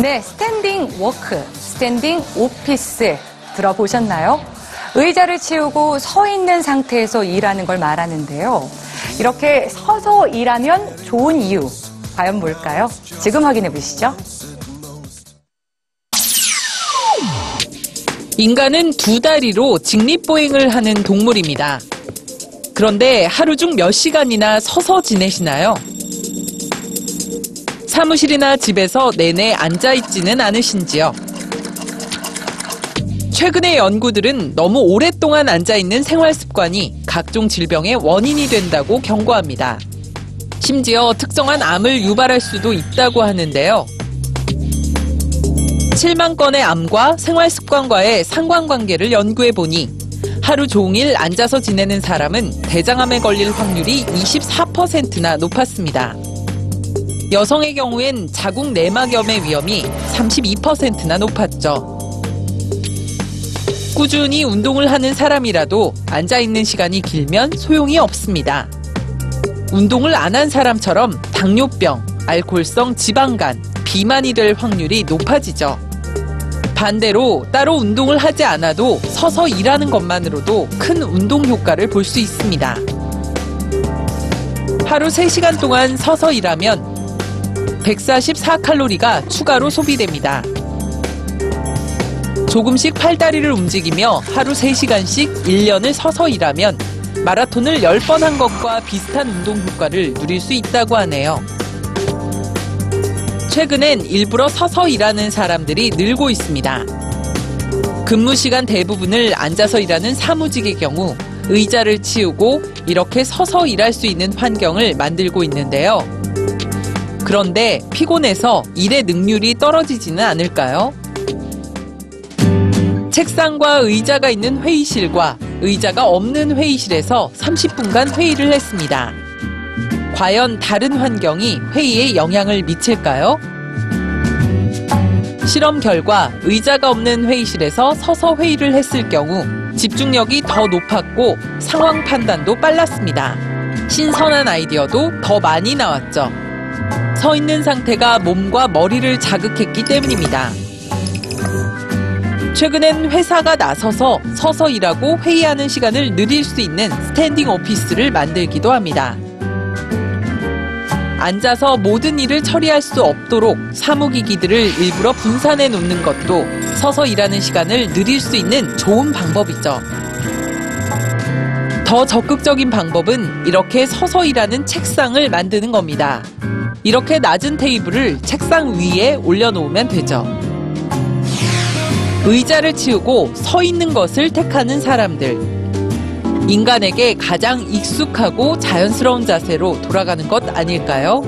네, standing work, standing office 들어보셨나요? 의자를 치우고 서 있는 상태에서 일하는 걸 말하는데요. 이렇게 서서 일하면 좋은 이유, 과연 뭘까요? 지금 확인해 보시죠. 인간은 두 다리로 직립보행을 하는 동물입니다. 그런데 하루 중 몇 시간이나 서서 지내시나요? 사무실이나 집에서 내내 앉아있지는 않으신지요? 최근의 연구들은 너무 오랫동안 앉아있는 생활 습관이 각종 질병의 원인이 된다고 경고합니다. 심지어 특정한 암을 유발할 수도 있다고 하는데요. 7만 건의 암과 생활 습관과의 상관관계를 연구해 보니 하루 종일 앉아서 지내는 사람은 대장암에 걸릴 확률이 24%나 높았습니다. 여성의 경우엔 자궁 내막염의 위험이 32%나 높았죠. 꾸준히 운동을 하는 사람이라도 앉아 있는 시간이 길면 소용이 없습니다. 운동을 안 한 사람처럼 당뇨병, 알코올성 지방간, 비만이 될 확률이 높아지죠. 반대로 따로 운동을 하지 않아도 서서 일하는 것만으로도 큰 운동 효과를 볼 수 있습니다. 하루 3시간 동안 서서 일하면 144칼로리가 추가로 소비됩니다. 조금씩 팔다리를 움직이며 하루 3시간씩 1년을 서서 일하면 마라톤을 10번 한 것과 비슷한 운동 효과를 누릴 수 있다고 하네요. 최근엔 일부러 서서 일하는 사람들이 늘고 있습니다. 근무 시간 대부분을 앉아서 일하는 사무직의 경우 의자를 치우고 이렇게 서서 일할 수 있는 환경을 만들고 있는데요. 그런데 피곤해서 일의 능률이 떨어지지는 않을까요? 책상과 의자가 있는 회의실과 의자가 없는 회의실에서 30분간 회의를 했습니다. 과연 다른 환경이 회의에 영향을 미칠까요? 실험 결과 의자가 없는 회의실에서 서서 회의를 했을 경우 집중력이 더 높았고 상황 판단도 빨랐습니다. 신선한 아이디어도 더 많이 나왔죠. 서 있는 상태가 몸과 머리를 자극했기 때문입니다. 최근엔 회사가 나서서 서서 일하고 회의하는 시간을 늘릴 수 있는 standing office를 만들기도 합니다. 앉아서 모든 일을 처리할 수 없도록 사무기기들을 일부러 분산해 놓는 것도 서서 일하는 시간을 늘릴 수 있는 좋은 방법이죠. 더 적극적인 방법은 이렇게 서서 일하는 책상을 만드는 겁니다. 이렇게 낮은 테이블을 책상 위에 올려놓으면 되죠. 의자를 치우고 서 있는 것을 택하는 사람들. 인간에게 가장 익숙하고 자연스러운 자세로 돌아가는 것 아닐까요?